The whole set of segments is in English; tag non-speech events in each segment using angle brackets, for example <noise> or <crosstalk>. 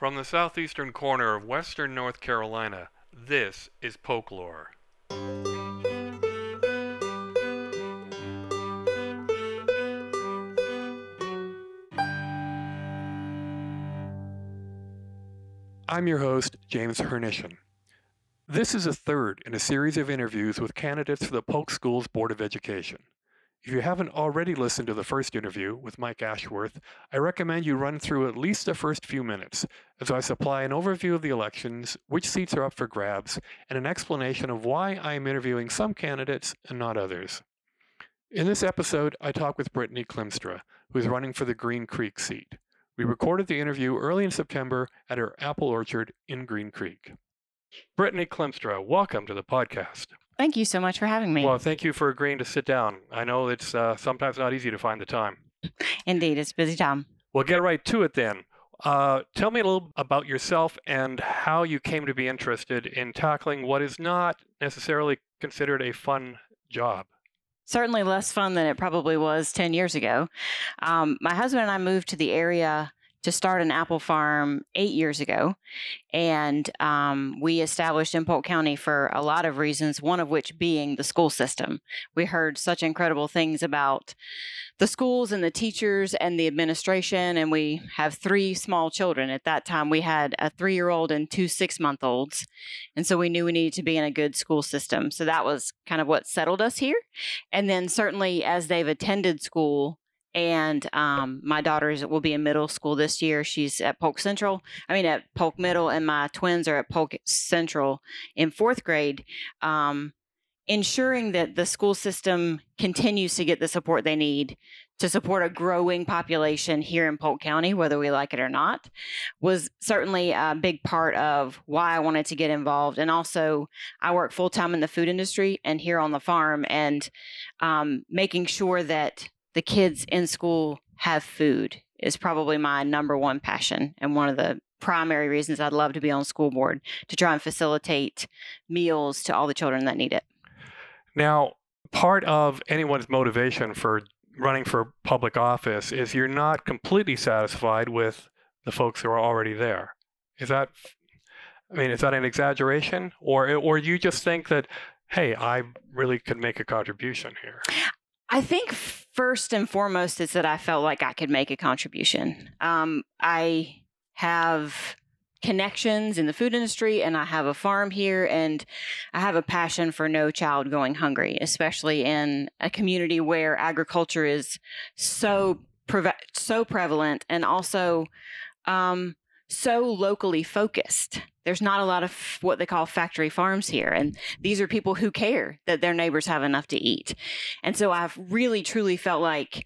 From the southeastern corner of western North Carolina, this is Polklore. I'm your host, James Hernishin. This is a third in a series of interviews with candidates for the Polk Schools Board of Education. If you haven't already listened to the first interview with Mike Ashworth, I recommend you run through at least the first few minutes as I supply an overview of the elections, which seats are up for grabs, and an explanation of why I am interviewing some candidates and not others. In this episode, I talk with Brittany Klimstra, who is running for the Green Creek seat. We recorded the interview early in September at her apple orchard in Green Creek. Brittany Klimstra, welcome to the podcast. Thank you so much for having me. Well, thank you for agreeing to sit down. I know it's uh, sometimes not easy to find the time. Indeed, it's busy time. We'll get right to it then. Uh, tell me a little about yourself and how you came to be interested in tackling what is not necessarily considered a fun job. Certainly less fun than it probably was 10 years ago. Um, my husband and I moved to the area to start an apple farm eight years ago. And um, we established in Polk County for a lot of reasons, one of which being the school system. We heard such incredible things about the schools and the teachers and the administration. And we have three small children. At that time, we had a three year old and two six month olds. And so we knew we needed to be in a good school system. So that was kind of what settled us here. And then, certainly, as they've attended school, and um, my daughter will be in middle school this year. She's at Polk Central. I mean, at Polk Middle, and my twins are at Polk Central in fourth grade. Um, ensuring that the school system continues to get the support they need to support a growing population here in Polk County, whether we like it or not, was certainly a big part of why I wanted to get involved. And also, I work full time in the food industry and here on the farm, and um, making sure that the kids in school have food is probably my number one passion and one of the primary reasons I'd love to be on school board to try and facilitate meals to all the children that need it. Now, part of anyone's motivation for running for public office is you're not completely satisfied with the folks who are already there. Is that I mean, is that an exaggeration or or you just think that hey, I really could make a contribution here? I think first and foremost is that I felt like I could make a contribution. Um, I have connections in the food industry and I have a farm here and I have a passion for no child going hungry, especially in a community where agriculture is so pre- so prevalent and also um, so locally focused. There's not a lot of what they call factory farms here. And these are people who care that their neighbors have enough to eat. And so I've really, truly felt like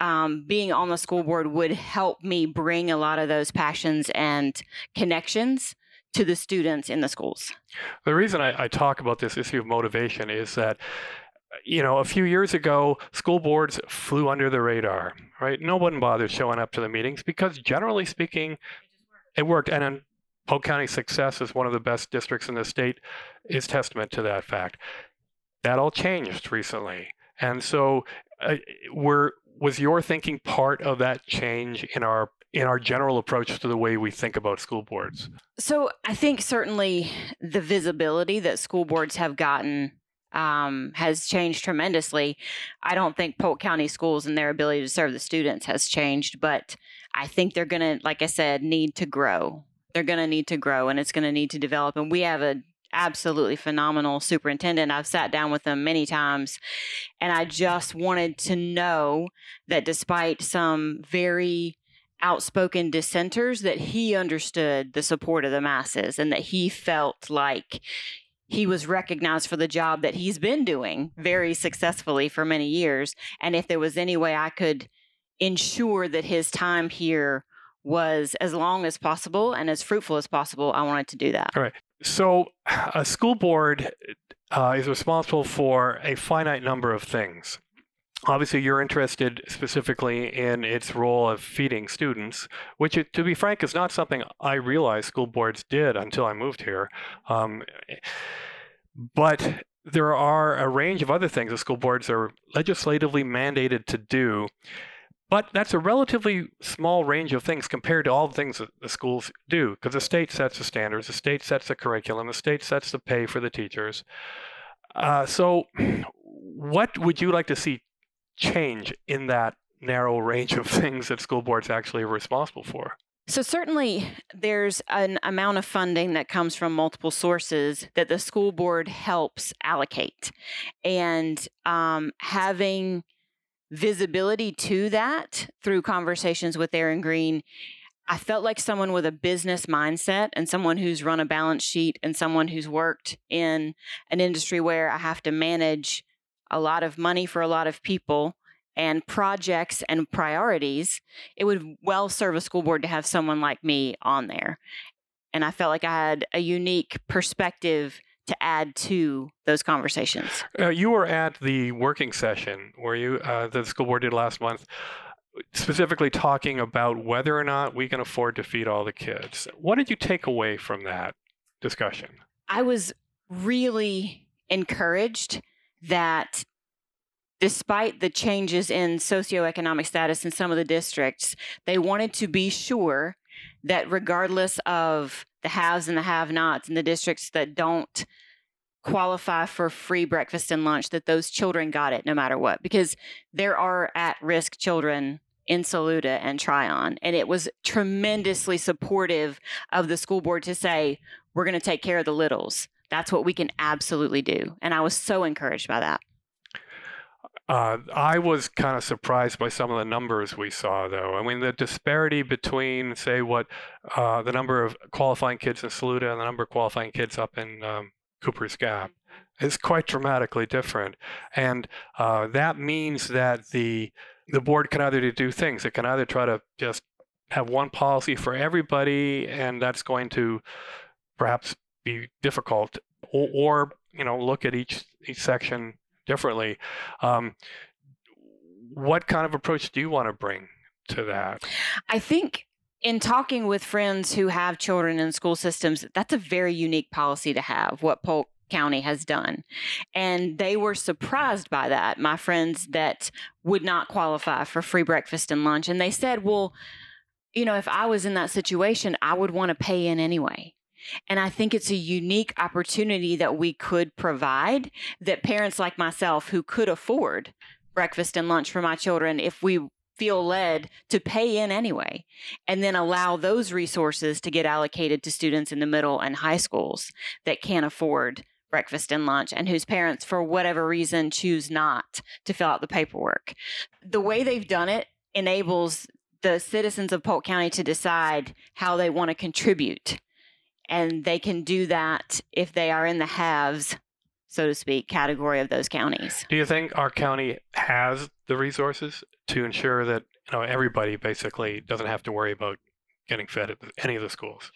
um, being on the school board would help me bring a lot of those passions and connections to the students in the schools. The reason I, I talk about this issue of motivation is that you know, a few years ago, school boards flew under the radar, right? No one bothered showing up to the meetings because, generally speaking, it worked. And in Polk County's success as one of the best districts in the state is testament to that fact. That all changed recently. And so, uh, were, was your thinking part of that change in our in our general approach to the way we think about school boards? So, I think certainly the visibility that school boards have gotten um, has changed tremendously. I don't think Polk County schools and their ability to serve the students has changed, but I think they're going to, like I said, need to grow. They're going to need to grow and it's going to need to develop. And we have a absolutely phenomenal superintendent. I've sat down with them many times and I just wanted to know that despite some very outspoken dissenters that he understood the support of the masses and that he felt like he was recognized for the job that he's been doing very successfully for many years and if there was any way I could ensure that his time here was as long as possible and as fruitful as possible, I wanted to do that. All right. So, a school board uh, is responsible for a finite number of things. Obviously, you're interested specifically in its role of feeding students, which, to be frank, is not something I realized school boards did until I moved here. Um, but there are a range of other things that school boards are legislatively mandated to do But that's a relatively small range of things compared to all the things that the schools do, because the state sets the standards, the state sets the curriculum, the state sets the pay for the teachers. Uh, so, what would you like to see change in that narrow range of <laughs> things that school boards actually are responsible for? So, certainly, there's an amount of funding that comes from multiple sources that the school board helps allocate. And um, having visibility to that through conversations with Aaron Greene, I felt like someone with a business mindset and someone who's run a balance sheet and someone who's worked in an industry where I have to manage a lot of money for a lot of people and projects and priorities, it would well serve a school board to have someone like me on there. And I felt like I had a unique perspective to add to those conversations. Uh, you were at the working session were you uh, the school board did last month, specifically talking about whether or not we can afford to feed all the kids. What did you take away from that discussion? I was really encouraged that despite the changes in socioeconomic status in some of the districts, they wanted to be sure that regardless of the haves and the have nots in the districts that don't qualify for free breakfast and lunch, that those children got it no matter what, because there are at risk children in Saluda and Tryon. And it was tremendously supportive of the school board to say, we're going to take care of the littles. That's what we can absolutely do. And I was so encouraged by that. Uh, I was kind of surprised by some of the numbers we saw, though. I mean, the disparity between, say, what uh, the number of qualifying kids in Saluda and the number of qualifying kids up in um, Cooper's Gap is quite dramatically different, and uh, that means that the the board can either do things. It can either try to just have one policy for everybody, and that's going to perhaps be difficult, or, or you know, look at each each section differently. Um, what kind of approach do you want to bring to that? I think in talking with friends who have children in school systems, that's a very unique policy to have, what Polk County has done. And they were surprised by that, my friends that would not qualify for free breakfast and lunch. And they said, well, you know, if I was in that situation, I would want to pay in anyway. And I think it's a unique opportunity that we could provide that parents like myself who could afford breakfast and lunch for my children, if we feel led to pay in anyway, and then allow those resources to get allocated to students in the middle and high schools that can't afford breakfast and lunch and whose parents, for whatever reason, choose not to fill out the paperwork. The way they've done it enables the citizens of Polk County to decide how they want to contribute and they can do that if they are in the haves so to speak category of those counties do you think our county has the resources to ensure that you know everybody basically doesn't have to worry about getting fed at any of the schools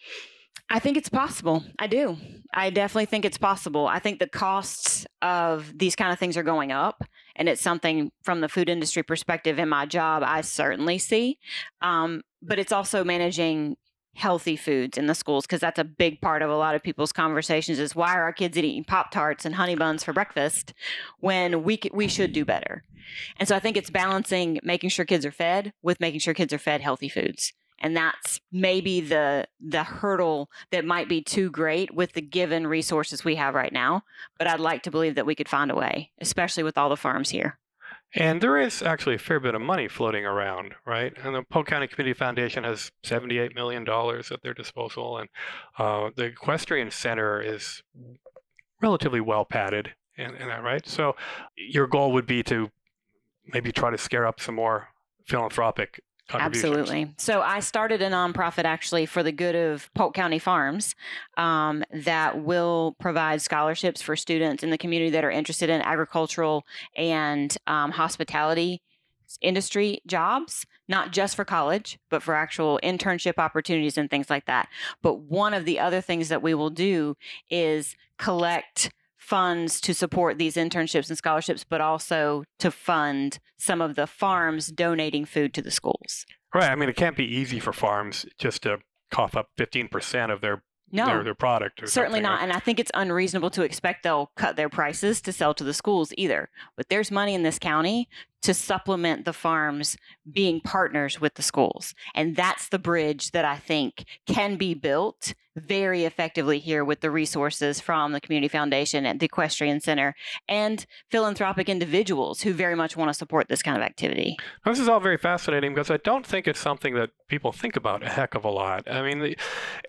I think it's possible. I do. I definitely think it's possible. I think the costs of these kind of things are going up, and it's something from the food industry perspective in my job I certainly see. Um, but it's also managing healthy foods in the schools because that's a big part of a lot of people's conversations is why are our kids eating pop tarts and honey buns for breakfast when we we should do better? And so i think it's balancing making sure kids are fed with making sure kids are fed healthy foods. And that's maybe the the hurdle that might be too great with the given resources we have right now but i'd like to believe that we could find a way especially with all the farms here and there is actually a fair bit of money floating around, right? And the Polk County Community Foundation has $78 million at their disposal. And uh, the Equestrian Center is relatively well padded in, in that, right? So your goal would be to maybe try to scare up some more philanthropic Absolutely. So I started a nonprofit actually for the good of Polk County Farms um, that will provide scholarships for students in the community that are interested in agricultural and um, hospitality industry jobs, not just for college, but for actual internship opportunities and things like that. But one of the other things that we will do is collect funds to support these internships and scholarships, but also to fund some of the farms donating food to the schools. Right. I mean, it can't be easy for farms just to cough up 15% of their no, their, their product. certainly not. And I think it's unreasonable to expect they'll cut their prices to sell to the schools either. But there's money in this county to supplement the farms being partners with the schools. And that's the bridge that I think can be built very effectively here with the resources from the Community Foundation and the Equestrian Center and philanthropic individuals who very much want to support this kind of activity. This is all very fascinating because I don't think it's something that people think about a heck of a lot. I mean, the,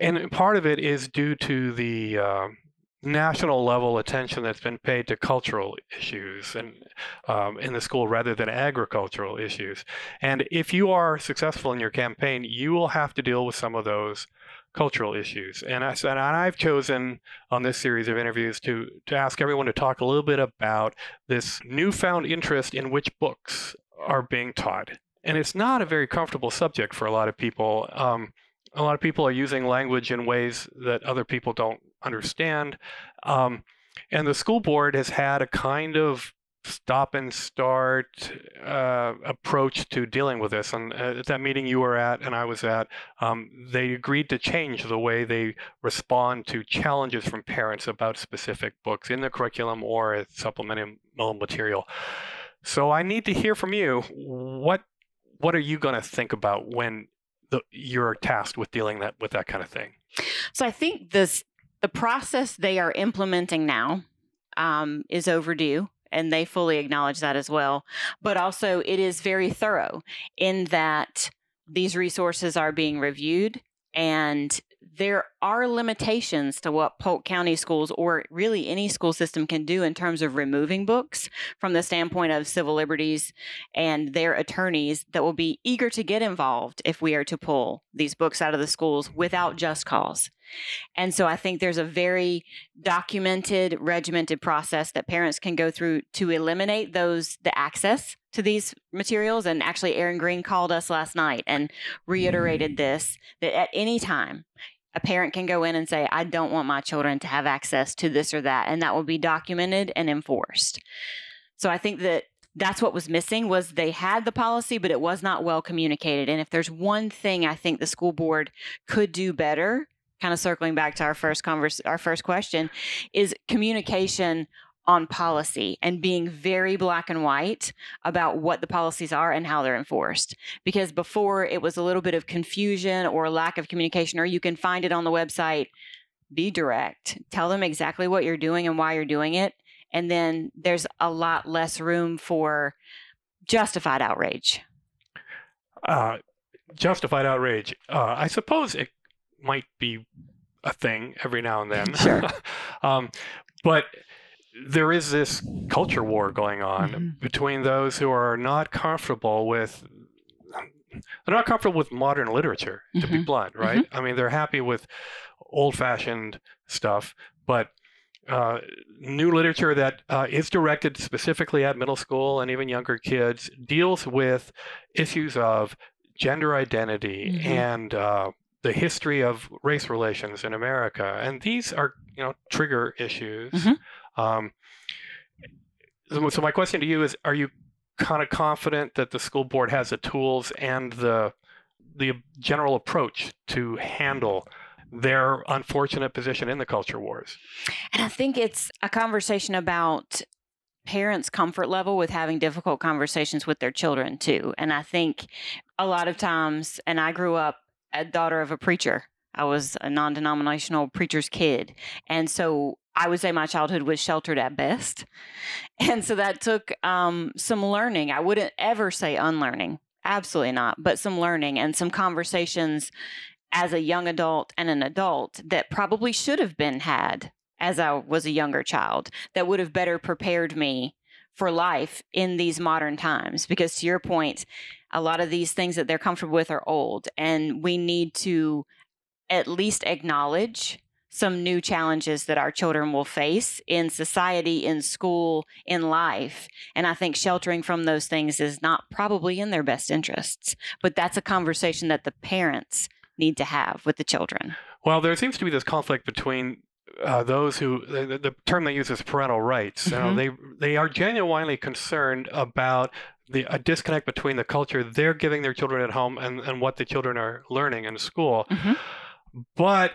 and part of it is due to the uh, national level attention that's been paid to cultural issues and um, in the school rather than agricultural issues. And if you are successful in your campaign, you will have to deal with some of those cultural issues. And I said, and I've chosen on this series of interviews to to ask everyone to talk a little bit about this newfound interest in which books are being taught. And it's not a very comfortable subject for a lot of people. Um, a lot of people are using language in ways that other people don't understand. Um, and the school board has had a kind of stop and start uh, approach to dealing with this. And uh, at that meeting you were at and I was at, um, they agreed to change the way they respond to challenges from parents about specific books in the curriculum or as supplemental material. So I need to hear from you. What what are you going to think about when the, you're tasked with dealing that with that kind of thing? So I think this the process they are implementing now um, is overdue and they fully acknowledge that as well. But also, it is very thorough in that these resources are being reviewed and there are limitations to what Polk County schools or really any school system can do in terms of removing books from the standpoint of civil liberties and their attorneys that will be eager to get involved if we are to pull these books out of the schools without just cause. And so I think there's a very documented, regimented process that parents can go through to eliminate those the access to these materials. And actually, Aaron Greene called us last night and reiterated mm. this that at any time a parent can go in and say, I don't want my children to have access to this or that, and that will be documented and enforced. So I think that that's what was missing was they had the policy but it was not well communicated and if there's one thing i think the school board could do better kind of circling back to our first converse, our first question, is communication on policy and being very black and white about what the policies are and how they're enforced. Because before it was a little bit of confusion or lack of communication, or you can find it on the website. Be direct. Tell them exactly what you're doing and why you're doing it. And then there's a lot less room for justified outrage. Uh, justified outrage. Uh, I suppose it might be a thing every now and then. Sure. <laughs> um, but there is this culture war going on mm-hmm. between those who are not comfortable with they're not comfortable with modern literature to mm-hmm. be blunt right mm-hmm. i mean they're happy with old fashioned stuff but uh, new literature that uh, is directed specifically at middle school and even younger kids deals with issues of gender identity mm-hmm. and uh, the history of race relations in America, and these are you know trigger issues. Mm-hmm. Um, so my question to you is: Are you kind of confident that the school board has the tools and the the general approach to handle their unfortunate position in the culture wars? And I think it's a conversation about parents' comfort level with having difficult conversations with their children too. And I think a lot of times, and I grew up a daughter of a preacher. I was a non denominational preacher's kid. And so I would say my childhood was sheltered at best. <laughs> And so that took um, some learning. I wouldn't ever say unlearning, absolutely not, but some learning and some conversations as a young adult and an adult that probably should have been had as I was a younger child that would have better prepared me for life in these modern times. Because to your point, a lot of these things that they're comfortable with are old, and we need to at least acknowledge some new challenges that our children will face in society, in school, in life. And I think sheltering from those things is not probably in their best interests. But that's a conversation that the parents need to have with the children. Well, there seems to be this conflict between uh, those who the, the, term they use is parental rights. Mm-hmm. They they are genuinely concerned about the a disconnect between the culture they're giving their children at home and, and what the children are learning in school. Mm-hmm. But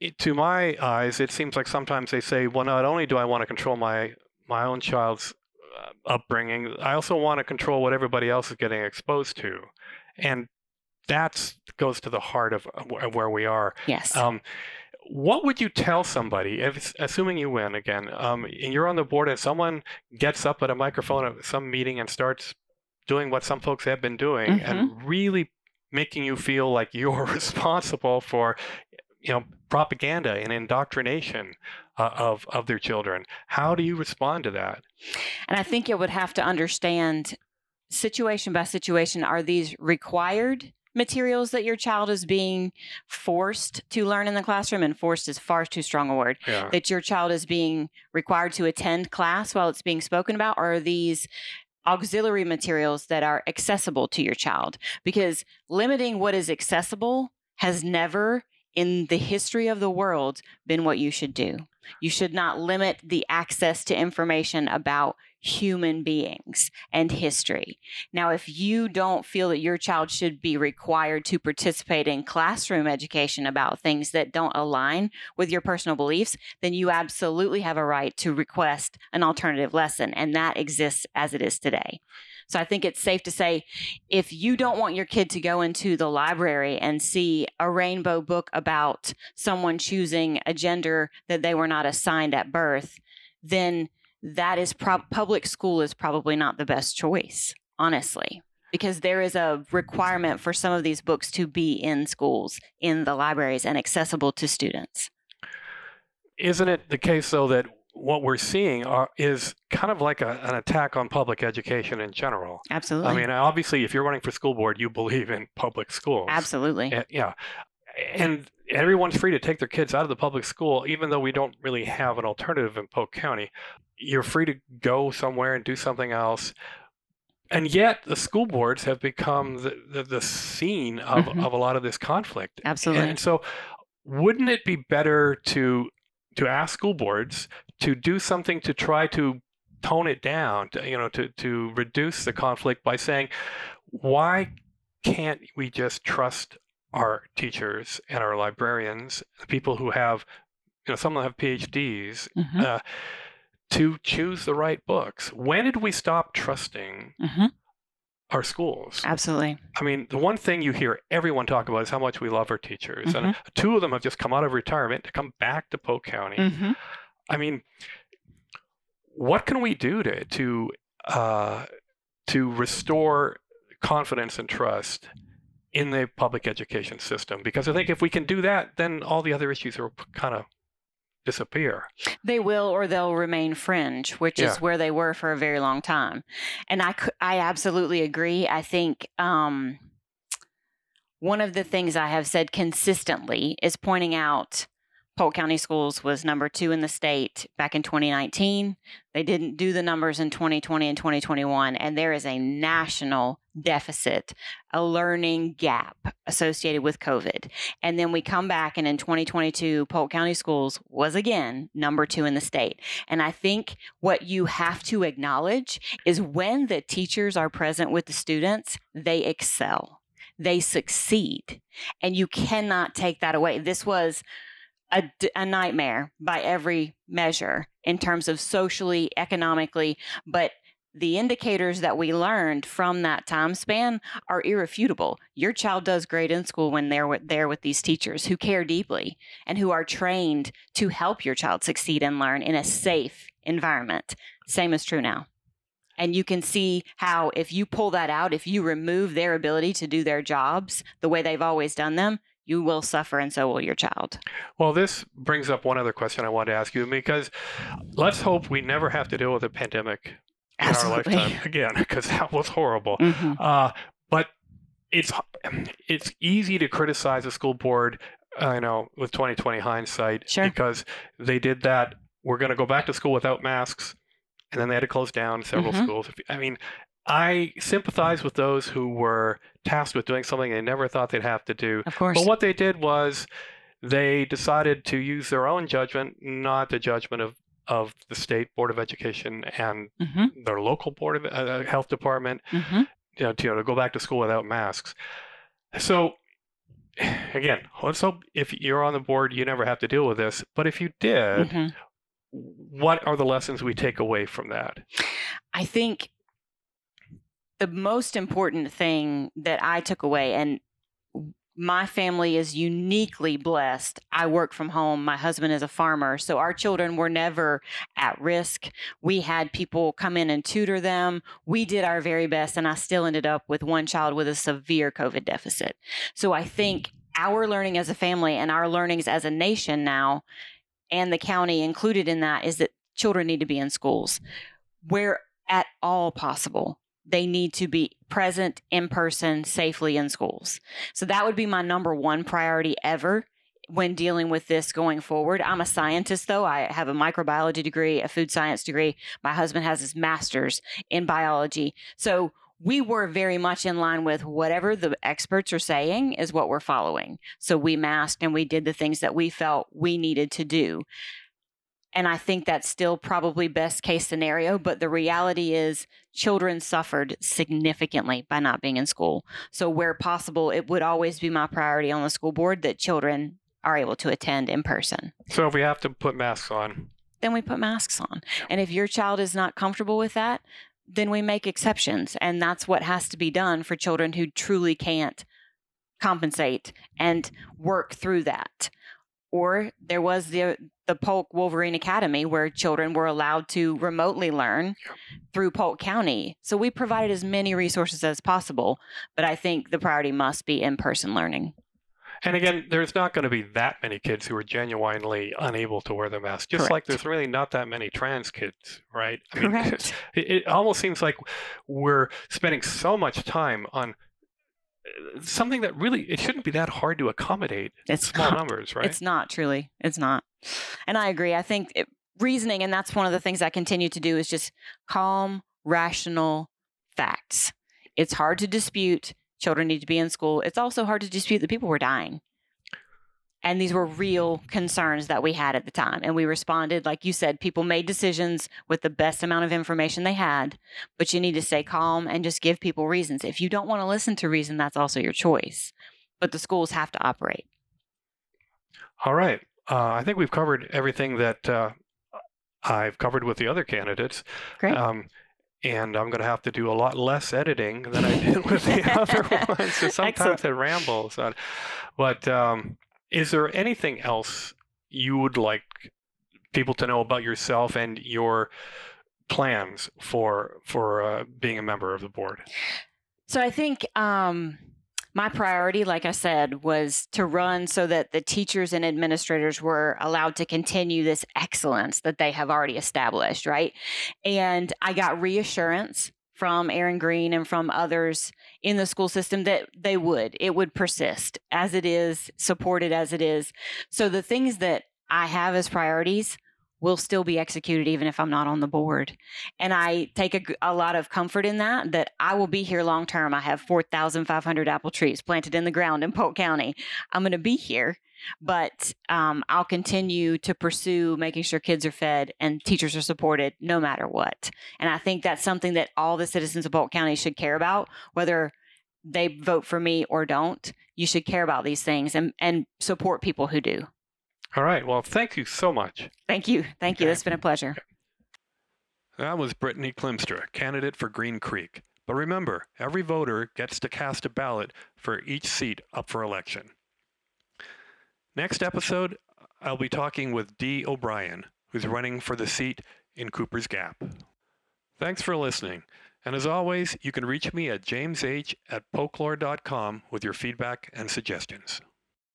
it, to my eyes, it seems like sometimes they say, well, not only do I want to control my my own child's uh, upbringing. I also want to control what everybody else is getting exposed to, and that goes to the heart of where we are. Yes. Um, what would you tell somebody, if, assuming you win again, um, and you're on the board and someone gets up at a microphone at some meeting and starts doing what some folks have been doing Mhm. and really making you feel like you're <laughs> responsible for, you know, propaganda and indoctrination uh, of of their children? How do you respond to that? And I think you would have to understand situation by situation are these required materials that your child is being forced to learn in the classroom? And forced is far too strong a word. Yeah. That your child is being required to attend class while it's being spoken about? Or are these auxiliary materials that are accessible to your child? Because limiting what is accessible has never in the history of the world been what you should do. You should not limit the access to information about human beings and history. Now, if you don't feel that your child should be required to participate in classroom education about things that don't align with your personal beliefs, then you absolutely have a right to request an alternative lesson. And that exists as it is today. So I think it's safe to say if you don't want your kid to go into the library and see a rainbow book about someone choosing a gender that they were not assigned at birth, then that is prob public school is probably not the best choice, honestly. Because there is a requirement for some of these books to be in schools, in the libraries, and accessible to students. Isn't it the case though that what we're seeing are, is kind of like a, an attack on public education in general? Absolutely. I mean, obviously, if you're running for school board, you believe in public schools. Absolutely. Uh, yeah. And everyone's free to take their kids out of the public school, even though we don't really have an alternative in Polk County. You're free to go somewhere and do something else. And yet, the school boards have become the, the, the scene of, Mhm. of a lot of this conflict. Absolutely. And so, wouldn't it be better to to ask school boards to do something to try to tone it down, to, you know, to to reduce the conflict by saying, why can't we just trust our teachers and our librarians, the people who have, you know, some of them have PhDs, Mhm. uh, to choose the right books? When did we stop trusting Mhm. our schools? Absolutely. I mean, the one thing you hear everyone talk about is how much we love our teachers. And Mm-hmm. two of them have just come out of retirement to come back to Polk County. hmm I mean, what can we do to to uh, to restore confidence and trust in the public education system? Because I think if we can do that, then all the other issues will kind of disappear. They will, or they'll remain fringe, which Yeah. is where they were for a very long time. And I, I absolutely agree. I think um, one of the things I have said consistently is pointing out Polk County Schools was number two in the state back in 2019. They didn't do the numbers in 2020 and 2021, and there is a national deficit, a learning gap associated with COVID. And then we come back, and in 2022, Polk County Schools was again number two in the state. And I think what you have to acknowledge is when the teachers are present with the students, they excel, they succeed. And you cannot take that away. This was a, a nightmare by every measure in terms of socially, economically, but the indicators that we learned from that time span are irrefutable. Your child does great in school when they're there with these teachers who care deeply and who are trained to help your child succeed and learn in a safe environment. Same is true now. And you can see how, if you pull that out, if you remove their ability to do their jobs the way they've always done them, you will suffer and so will your child. Well, this brings up one other question I wanted to ask you because let's hope we never have to deal with a pandemic in Absolutely. our lifetime <laughs> again because that was horrible. Mhm. Uh, but it's it's easy to criticize the school board, uh, you know, with 2020 hindsight Sure. because they did that. We're going to go back to school without masks, and then they had to close down several Mhm. schools. I mean, I sympathize with those who were tasked with doing something they never thought they'd have to do. Of course. But what they did was they decided to use their own judgment, not the judgment of, of the state board of education and hmm their local board of uh, health department hmm you know, to, you know, to go back to school without masks. So <sighs> again, let's hope if you're on the board, you never have to deal with this. But if you did, hmm what are the lessons we take away from that? I think the most important thing that I took away, and my family is uniquely blessed. I work from home. My husband is a farmer. So our children were never at risk. We had people come in and tutor them. We did our very best. And I still ended up with one child with a severe COVID deficit. So I think our learning as a family and our learnings as a nation now, and the county included in that, is that children need to be in schools where at all possible they need to be present in person safely in schools. So that would be my number one priority ever when dealing with this going forward. I'm a scientist though. I have a microbiology degree, a food science degree. My husband has his master's in biology. So we were very much in line with whatever the experts are saying is what we're following. So we masked and we did the things that we felt we needed to do. And I think that's still probably best case scenario. But the reality is, children suffered significantly by not being in school. So, where possible, it would always be my priority on the school board that children are able to attend in person. So, if we have to put masks on, then we put masks on. And if your child is not comfortable with that, then we make exceptions. And that's what has to be done for children who truly can't compensate and work through that. Or there was the the Polk Wolverine Academy where children were allowed to remotely learn through Polk County. So we provided as many resources as possible, but I think the priority must be in-person learning. And again, there's not going to be that many kids who are genuinely unable to wear the mask. Just Correct. like there's really not that many trans kids, right? I mean, <laughs> Correct. It, it almost seems like we're spending so much time on something that really it shouldn't be that hard to accommodate it's small not, numbers, right? It's not truly. It's not. And I agree. I think it, reasoning, and that's one of the things I continue to do, is just calm, rational facts. It's hard to dispute. Children need to be in school. It's also hard to dispute that people were dying. And these were real concerns that we had at the time. And we responded, like you said, people made decisions with the best amount of information they had, but you need to stay calm and just give people reasons. If you don't want to listen to reason, that's also your choice. But the schools have to operate. All right. Uh, I think we've covered everything that uh, I've covered with the other candidates. Great. Um, and I'm going to have to do a lot less editing than I did with the <laughs> other ones. So sometimes Excellent. it rambles. On. But um, is there anything else you would like people to know about yourself and your plans for for uh, being a member of the board? So I think um, my priority, like I said, was to run so that the teachers and administrators were allowed to continue this excellence that they have already established, right? And I got reassurance from Aaron Greene and from others in the school system that they would. It would persist as it is, supported as it is. So the things that I have as priorities will still be executed even if I'm not on the board. And I take a, a lot of comfort in that, that I will be here long term. I have 4,500 apple trees planted in the ground in Polk County. I'm going to be here, but um, I'll continue to pursue making sure kids are fed and teachers are supported no matter what. And I think that's something that all the citizens of Polk County should care about, whether they vote for me or don't. You should care about these things and, and support people who do. All right. Well, thank you so much. Thank you. Thank you. Okay. It's been a pleasure. That was Brittany Klimstra, candidate for Green Creek. But remember, every voter gets to cast a ballot for each seat up for election. Next episode, I'll be talking with Dee O'Brien, who's running for the seat in Cooper's Gap. Thanks for listening. And as always, you can reach me at jamesh at polklore.com with your feedback and suggestions.